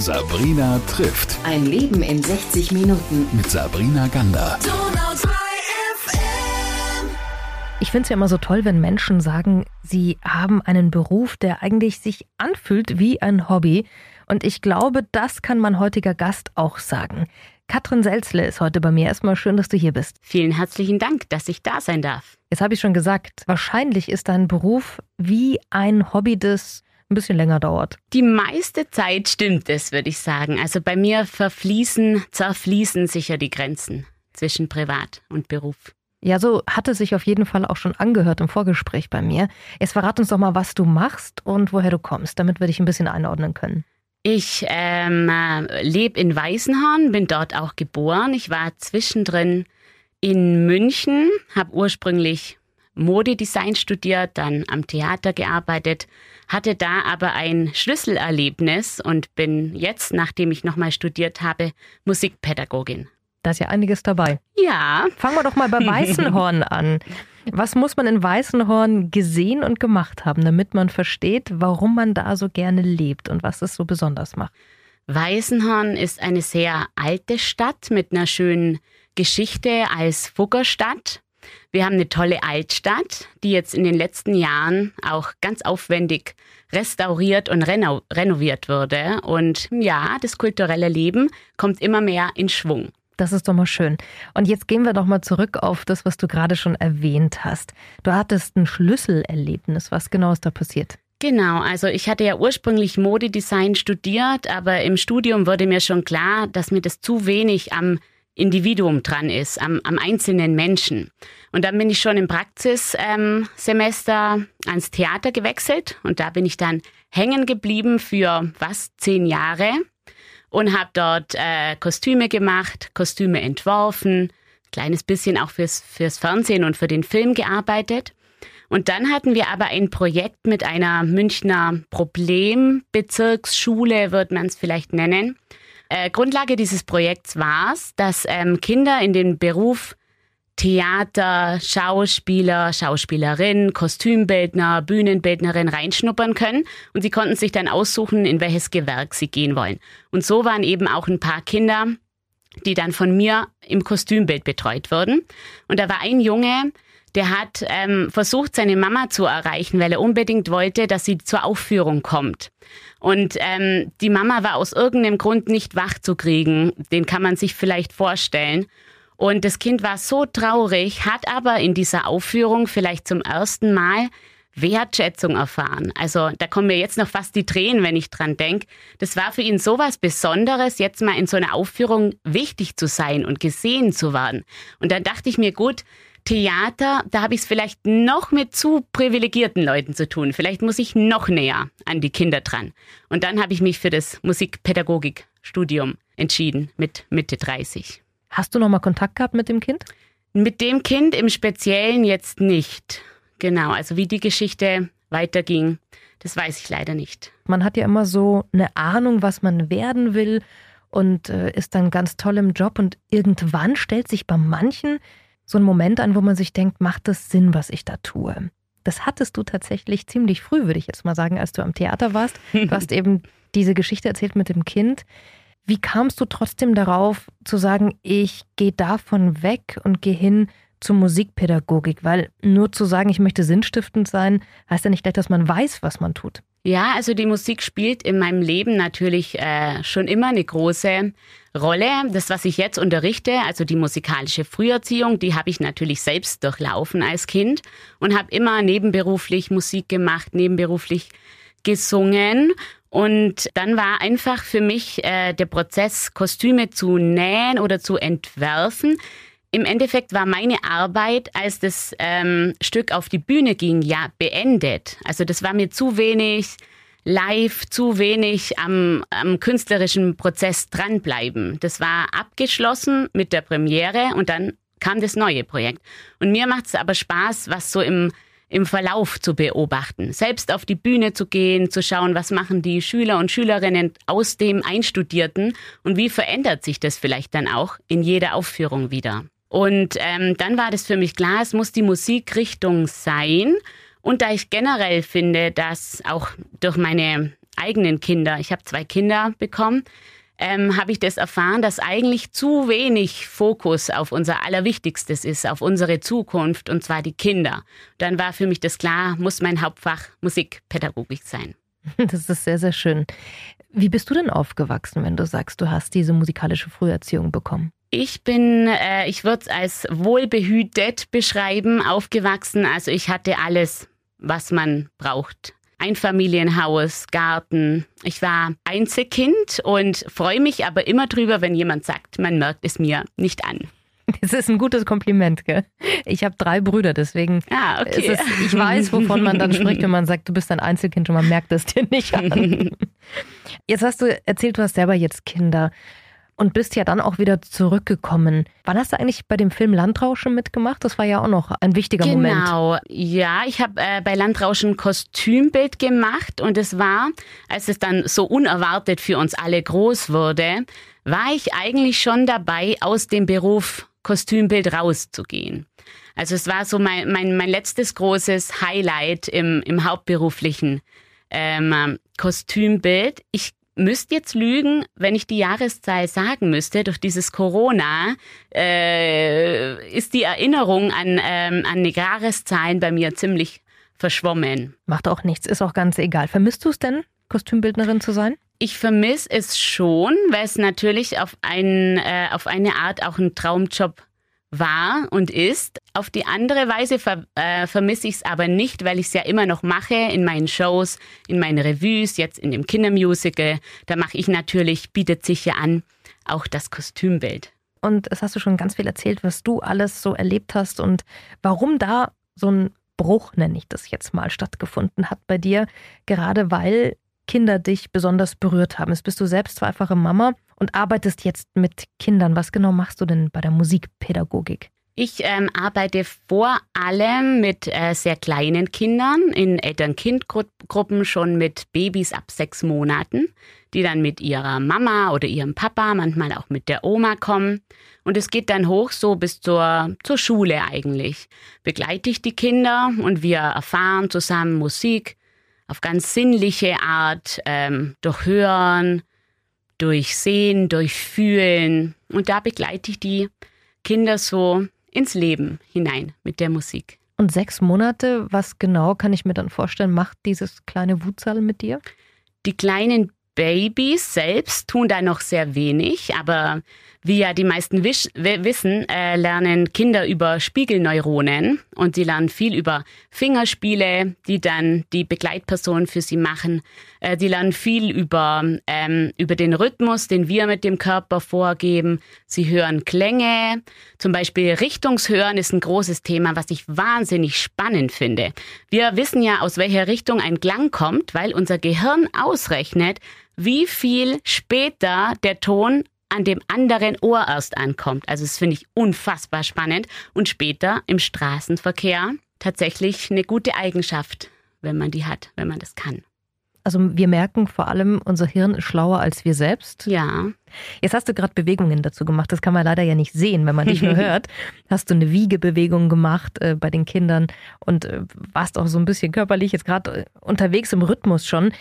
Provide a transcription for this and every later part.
Sabrina trifft. Ein Leben in 60 Minuten. Mit Sabrina Gander. Ich finde es ja immer so toll, wenn Menschen sagen, sie haben einen Beruf, der eigentlich sich anfühlt wie ein Hobby. Und ich glaube, das kann mein heutiger Gast auch sagen. Katrin Selzle ist heute bei mir. Erstmal schön, dass du hier bist. Vielen herzlichen Dank, dass ich da sein darf. Jetzt habe ich schon gesagt, wahrscheinlich ist dein Beruf wie ein Hobby, das ein bisschen länger dauert. Die meiste Zeit stimmt es, würde ich sagen. Also bei mir verfließen, zerfließen sicher die Grenzen zwischen Privat und Beruf. Ja, so hat es sich auf jeden Fall auch schon angehört im Vorgespräch bei mir. Jetzt verrat uns doch mal, was du machst und woher du kommst, damit wir dich ein bisschen einordnen können. Ich ähm, lebe in Weißenhorn, bin dort auch geboren. Ich war zwischendrin in München, habe ursprünglich Modedesign studiert, dann am Theater gearbeitet, hatte da aber ein Schlüsselerlebnis und bin jetzt, nachdem ich nochmal studiert habe, Musikpädagogin. Da ist ja einiges dabei. Ja. Fangen wir doch mal bei Weißenhorn an. Was muss man in Weißenhorn gesehen und gemacht haben, damit man versteht, warum man da so gerne lebt und was es so besonders macht? Weißenhorn ist eine sehr alte Stadt mit einer schönen Geschichte als Fuggerstadt. Wir haben eine tolle Altstadt, die jetzt in den letzten Jahren auch ganz aufwendig restauriert und reno renoviert wurde. Und ja, das kulturelle Leben kommt immer mehr in Schwung. Das ist doch mal schön. Und jetzt gehen wir doch mal zurück auf das, was du gerade schon erwähnt hast. Du hattest ein Schlüsselerlebnis. Was genau ist da passiert? Genau, also ich hatte ja ursprünglich Modedesign studiert, aber im Studium wurde mir schon klar, dass mir das zu wenig am Individuum dran ist, am, am einzelnen Menschen. Und dann bin ich schon im Praxissemester ähm, ans Theater gewechselt und da bin ich dann hängen geblieben für was, zehn Jahre und habe dort äh, Kostüme gemacht, Kostüme entworfen, kleines bisschen auch fürs, fürs Fernsehen und für den Film gearbeitet. Und dann hatten wir aber ein Projekt mit einer Münchner Problembezirksschule, wird man es vielleicht nennen. Äh, Grundlage dieses Projekts war es, dass ähm, Kinder in den Beruf Theater, Schauspieler, Schauspielerin, Kostümbildner, Bühnenbildnerin reinschnuppern können und sie konnten sich dann aussuchen, in welches Gewerk sie gehen wollen. Und so waren eben auch ein paar Kinder, die dann von mir im Kostümbild betreut wurden. Und da war ein Junge, der hat ähm, versucht, seine Mama zu erreichen, weil er unbedingt wollte, dass sie zur Aufführung kommt. Und ähm, die Mama war aus irgendeinem Grund nicht wach zu kriegen. Den kann man sich vielleicht vorstellen. Und das Kind war so traurig, hat aber in dieser Aufführung vielleicht zum ersten Mal Wertschätzung erfahren. Also da kommen mir jetzt noch fast die Tränen, wenn ich dran denke. Das war für ihn so was Besonderes, jetzt mal in so einer Aufführung wichtig zu sein und gesehen zu werden. Und dann dachte ich mir, gut, Theater, da habe ich es vielleicht noch mit zu privilegierten Leuten zu tun. Vielleicht muss ich noch näher an die Kinder dran. Und dann habe ich mich für das Musikpädagogikstudium entschieden mit Mitte 30. Hast du noch mal Kontakt gehabt mit dem Kind? Mit dem Kind im Speziellen jetzt nicht. Genau, also wie die Geschichte weiterging, das weiß ich leider nicht. Man hat ja immer so eine Ahnung, was man werden will und äh, ist dann ganz toll im Job und irgendwann stellt sich bei manchen so ein Moment an, wo man sich denkt, macht das Sinn, was ich da tue? Das hattest du tatsächlich ziemlich früh, würde ich jetzt mal sagen, als du am Theater warst. Du hast eben diese Geschichte erzählt mit dem Kind. Wie kamst du trotzdem darauf zu sagen, ich gehe davon weg und gehe hin zur Musikpädagogik? Weil nur zu sagen, ich möchte sinnstiftend sein, heißt ja nicht gleich, dass man weiß, was man tut. Ja, also die Musik spielt in meinem Leben natürlich äh, schon immer eine große Rolle. Das, was ich jetzt unterrichte, also die musikalische Früherziehung, die habe ich natürlich selbst durchlaufen als Kind und habe immer nebenberuflich Musik gemacht, nebenberuflich gesungen und dann war einfach für mich äh, der Prozess, Kostüme zu nähen oder zu entwerfen. Im Endeffekt war meine Arbeit, als das ähm, Stück auf die Bühne ging, ja beendet. Also das war mir zu wenig live, zu wenig am, am künstlerischen Prozess dranbleiben. Das war abgeschlossen mit der Premiere und dann kam das neue Projekt. Und mir macht es aber Spaß, was so im im Verlauf zu beobachten, selbst auf die Bühne zu gehen, zu schauen, was machen die Schüler und Schülerinnen aus dem Einstudierten und wie verändert sich das vielleicht dann auch in jeder Aufführung wieder. Und ähm, dann war das für mich klar, es muss die Musikrichtung sein. Und da ich generell finde, dass auch durch meine eigenen Kinder, ich habe zwei Kinder bekommen, ähm, habe ich das erfahren, dass eigentlich zu wenig Fokus auf unser Allerwichtigstes ist, auf unsere Zukunft, und zwar die Kinder. Dann war für mich das klar, muss mein Hauptfach Musikpädagogik sein. Das ist sehr, sehr schön. Wie bist du denn aufgewachsen, wenn du sagst, du hast diese musikalische Früherziehung bekommen? Ich bin, äh, ich würde es als wohlbehütet beschreiben, aufgewachsen. Also ich hatte alles, was man braucht. Einfamilienhaus, Garten. Ich war Einzelkind und freue mich aber immer drüber, wenn jemand sagt, man merkt es mir nicht an. Das ist ein gutes Kompliment, gell? Ich habe drei Brüder, deswegen. Ah, okay. Ist, ich weiß, wovon man dann spricht, wenn man sagt, du bist ein Einzelkind und man merkt es dir nicht an. Jetzt hast du erzählt, du hast selber jetzt Kinder und bist ja dann auch wieder zurückgekommen. Wann hast du eigentlich bei dem Film Landrauschen mitgemacht? Das war ja auch noch ein wichtiger genau. Moment. Genau, ja, ich habe äh, bei Landrauschen Kostümbild gemacht und es war, als es dann so unerwartet für uns alle groß wurde, war ich eigentlich schon dabei, aus dem Beruf Kostümbild rauszugehen. Also es war so mein, mein, mein letztes großes Highlight im, im hauptberuflichen ähm, Kostümbild. Ich müsste jetzt lügen, wenn ich die Jahreszahl sagen müsste. Durch dieses Corona äh, ist die Erinnerung an, ähm, an die Jahreszahlen bei mir ziemlich verschwommen. Macht auch nichts, ist auch ganz egal. Vermisst du es denn, Kostümbildnerin zu sein? Ich vermisse es schon, weil es natürlich auf, ein, äh, auf eine Art auch ein Traumjob war und ist. Auf die andere Weise ver äh, vermisse ich es aber nicht, weil ich es ja immer noch mache in meinen Shows, in meinen Revues, jetzt in dem Kindermusical. Da mache ich natürlich, bietet sich ja an, auch das Kostümbild. Und es hast du schon ganz viel erzählt, was du alles so erlebt hast und warum da so ein Bruch, nenne ich das jetzt mal, stattgefunden hat bei dir. Gerade weil Kinder dich besonders berührt haben. Jetzt bist du selbst zweifache Mama und arbeitest jetzt mit Kindern. Was genau machst du denn bei der Musikpädagogik? Ich ähm, arbeite vor allem mit äh, sehr kleinen Kindern in Eltern-Kind-Gruppen, schon mit Babys ab sechs Monaten, die dann mit ihrer Mama oder ihrem Papa, manchmal auch mit der Oma kommen. Und es geht dann hoch so bis zur, zur Schule eigentlich. Begleite ich die Kinder und wir erfahren zusammen Musik, auf ganz sinnliche Art, ähm, durch Hören, durch Sehen, durch Fühlen. Und da begleite ich die Kinder so ins Leben hinein mit der Musik. Und sechs Monate, was genau kann ich mir dann vorstellen, macht dieses kleine Wutsal mit dir? Die kleinen Babys selbst tun da noch sehr wenig, aber wie ja die meisten wissen, äh, lernen Kinder über Spiegelneuronen und sie lernen viel über Fingerspiele, die dann die Begleitpersonen für sie machen. Äh, die lernen viel über, ähm, über den Rhythmus, den wir mit dem Körper vorgeben. Sie hören Klänge. Zum Beispiel Richtungshören ist ein großes Thema, was ich wahnsinnig spannend finde. Wir wissen ja, aus welcher Richtung ein Klang kommt, weil unser Gehirn ausrechnet, wie viel später der Ton an dem anderen Ohr erst ankommt. Also das finde ich unfassbar spannend. Und später im Straßenverkehr tatsächlich eine gute Eigenschaft, wenn man die hat, wenn man das kann. Also wir merken vor allem, unser Hirn ist schlauer als wir selbst. Ja. Jetzt hast du gerade Bewegungen dazu gemacht. Das kann man leider ja nicht sehen, wenn man dich nur hört. Hast du eine Wiegebewegung gemacht äh, bei den Kindern und äh, warst auch so ein bisschen körperlich jetzt gerade äh, unterwegs im Rhythmus schon.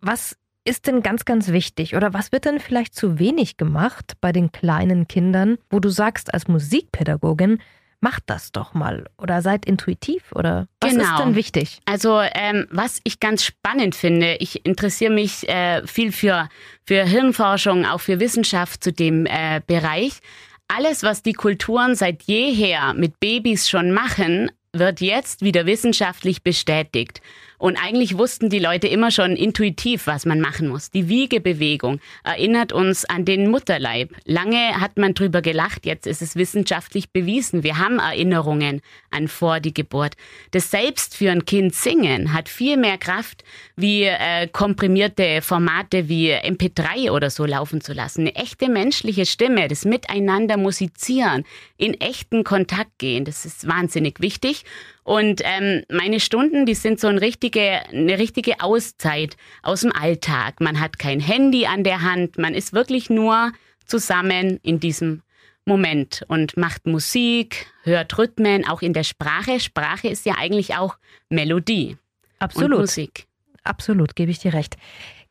Was ist denn ganz, ganz wichtig? Oder was wird denn vielleicht zu wenig gemacht bei den kleinen Kindern, wo du sagst, als Musikpädagogin, macht das doch mal oder seid intuitiv oder was genau. ist denn wichtig? Also ähm, was ich ganz spannend finde, ich interessiere mich äh, viel für, für Hirnforschung, auch für Wissenschaft zu dem äh, Bereich. Alles, was die Kulturen seit jeher mit Babys schon machen, wird jetzt wieder wissenschaftlich bestätigt. Und eigentlich wussten die Leute immer schon intuitiv, was man machen muss. Die Wiegebewegung erinnert uns an den Mutterleib. Lange hat man drüber gelacht, jetzt ist es wissenschaftlich bewiesen. Wir haben Erinnerungen an vor die Geburt. Das selbst für ein Kind singen hat viel mehr Kraft, wie äh, komprimierte Formate wie MP3 oder so laufen zu lassen. Eine echte menschliche Stimme, das Miteinander musizieren, in echten Kontakt gehen, das ist wahnsinnig wichtig. Und ähm, meine Stunden, die sind so ein richtige, eine richtige Auszeit aus dem Alltag. Man hat kein Handy an der Hand, man ist wirklich nur zusammen in diesem Moment und macht Musik, hört Rhythmen, auch in der Sprache. Sprache ist ja eigentlich auch Melodie. Absolut. Und Musik. Absolut, gebe ich dir recht.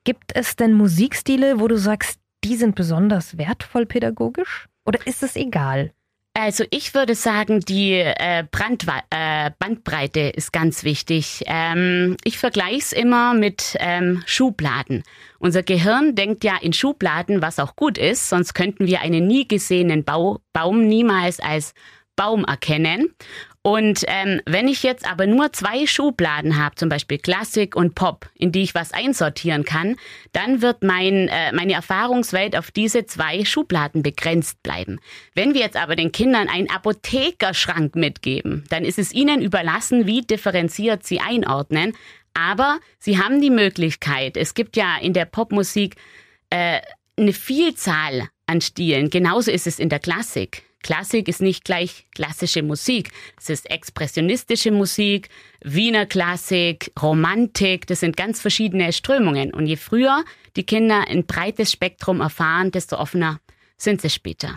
Gibt es denn Musikstile, wo du sagst, die sind besonders wertvoll pädagogisch? Oder ist es egal? Also ich würde sagen, die äh, äh, Bandbreite ist ganz wichtig. Ähm, ich vergleiche es immer mit ähm, Schubladen. Unser Gehirn denkt ja in Schubladen, was auch gut ist, sonst könnten wir einen nie gesehenen Bau Baum niemals als Baum erkennen. Und ähm, wenn ich jetzt aber nur zwei Schubladen habe, zum Beispiel Klassik und Pop, in die ich was einsortieren kann, dann wird mein, äh, meine Erfahrungswelt auf diese zwei Schubladen begrenzt bleiben. Wenn wir jetzt aber den Kindern einen Apothekerschrank mitgeben, dann ist es ihnen überlassen, wie differenziert sie einordnen. Aber sie haben die Möglichkeit, es gibt ja in der Popmusik äh, eine Vielzahl an Stilen. Genauso ist es in der Klassik. Klassik ist nicht gleich klassische Musik. Es ist expressionistische Musik, Wiener Klassik, Romantik. Das sind ganz verschiedene Strömungen. Und je früher die Kinder ein breites Spektrum erfahren, desto offener sind sie später.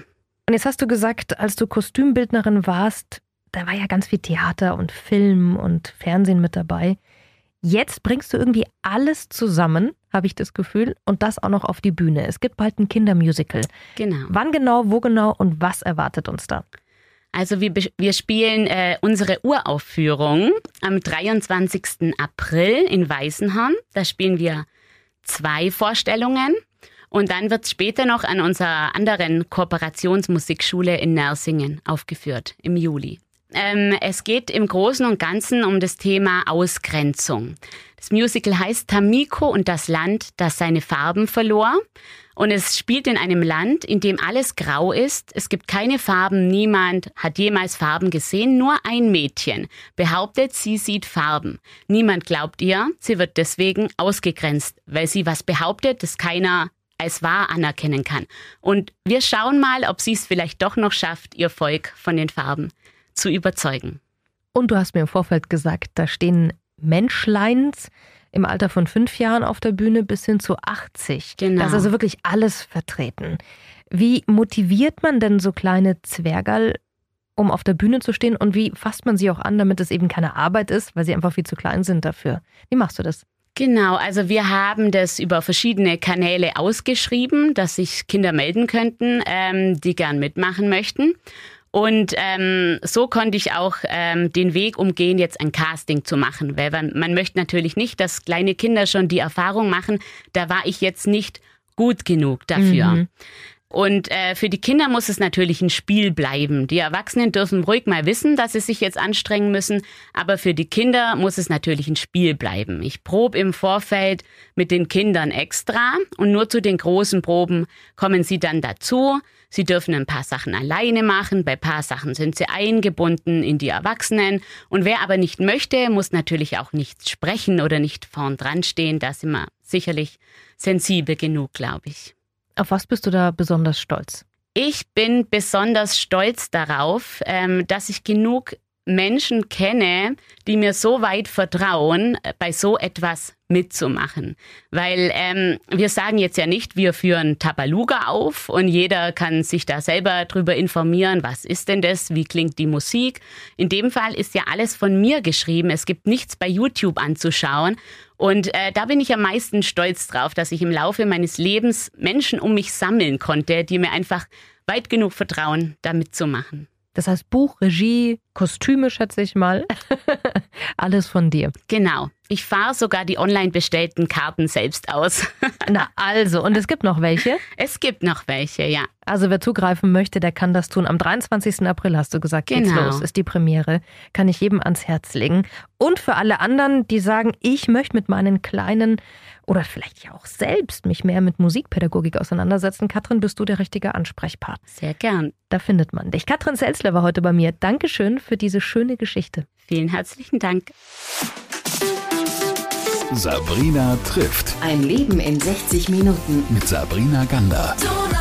Und jetzt hast du gesagt, als du Kostümbildnerin warst, da war ja ganz viel Theater und Film und Fernsehen mit dabei. Jetzt bringst du irgendwie alles zusammen, habe ich das Gefühl, und das auch noch auf die Bühne. Es gibt bald ein Kindermusical. Genau. Wann genau, wo genau und was erwartet uns da? Also wir, wir spielen äh, unsere Uraufführung am 23. April in Weißenhorn. Da spielen wir zwei Vorstellungen. Und dann wird später noch an unserer anderen Kooperationsmusikschule in Nersingen aufgeführt im Juli. Ähm, es geht im Großen und Ganzen um das Thema Ausgrenzung. Das Musical heißt Tamiko und das Land, das seine Farben verlor. Und es spielt in einem Land, in dem alles grau ist. Es gibt keine Farben. Niemand hat jemals Farben gesehen. Nur ein Mädchen behauptet, sie sieht Farben. Niemand glaubt ihr. Sie wird deswegen ausgegrenzt, weil sie was behauptet, das keiner als wahr anerkennen kann. Und wir schauen mal, ob sie es vielleicht doch noch schafft, ihr Volk von den Farben zu überzeugen. Und du hast mir im Vorfeld gesagt, da stehen Menschleins im Alter von fünf Jahren auf der Bühne bis hin zu 80. Genau. Da ist also wirklich alles vertreten. Wie motiviert man denn so kleine Zwergerl, um auf der Bühne zu stehen? Und wie fasst man sie auch an, damit es eben keine Arbeit ist, weil sie einfach viel zu klein sind dafür? Wie machst du das? Genau, also wir haben das über verschiedene Kanäle ausgeschrieben, dass sich Kinder melden könnten, ähm, die gern mitmachen möchten. Und ähm, so konnte ich auch ähm, den Weg umgehen, jetzt ein Casting zu machen, weil man, man möchte natürlich nicht, dass kleine Kinder schon die Erfahrung machen, da war ich jetzt nicht gut genug dafür. Mhm. Und äh, für die Kinder muss es natürlich ein Spiel bleiben. Die Erwachsenen dürfen ruhig mal wissen, dass sie sich jetzt anstrengen müssen, aber für die Kinder muss es natürlich ein Spiel bleiben. Ich probe im Vorfeld mit den Kindern extra und nur zu den großen Proben kommen sie dann dazu. Sie dürfen ein paar Sachen alleine machen, bei paar Sachen sind sie eingebunden in die Erwachsenen. Und wer aber nicht möchte, muss natürlich auch nichts sprechen oder nicht vorn dran stehen. Da sind wir sicherlich sensibel genug, glaube ich. Auf was bist du da besonders stolz? Ich bin besonders stolz darauf, ähm, dass ich genug Menschen kenne, die mir so weit vertrauen, äh, bei so etwas mitzumachen. Weil ähm, wir sagen jetzt ja nicht, wir führen Tabaluga auf und jeder kann sich da selber drüber informieren, was ist denn das, wie klingt die Musik. In dem Fall ist ja alles von mir geschrieben. Es gibt nichts bei YouTube anzuschauen. Und äh, da bin ich am meisten stolz drauf, dass ich im Laufe meines Lebens Menschen um mich sammeln konnte, die mir einfach weit genug vertrauen, da mitzumachen. Das heißt Buch, Regie, Kostüme, schätze ich mal. Alles von dir. Genau. Ich fahre sogar die online bestellten Karten selbst aus. Na also, und es gibt noch welche? Es gibt noch welche, ja. Also wer zugreifen möchte, der kann das tun. Am 23. April hast du gesagt, geht's Genau. los, ist die Premiere. Kann ich jedem ans Herz legen. Und für alle anderen, die sagen, ich möchte mit meinen kleinen oder vielleicht ja auch selbst mich mehr mit Musikpädagogik auseinandersetzen, Katrin, bist du der richtige Ansprechpartner. Sehr gern. Da findet man dich. Katrin Selzler war heute bei mir. Dankeschön für diese schöne Geschichte. Vielen herzlichen Dank. Sabrina trifft Ein Leben in 60 Minuten. mit Sabrina Gander. Don't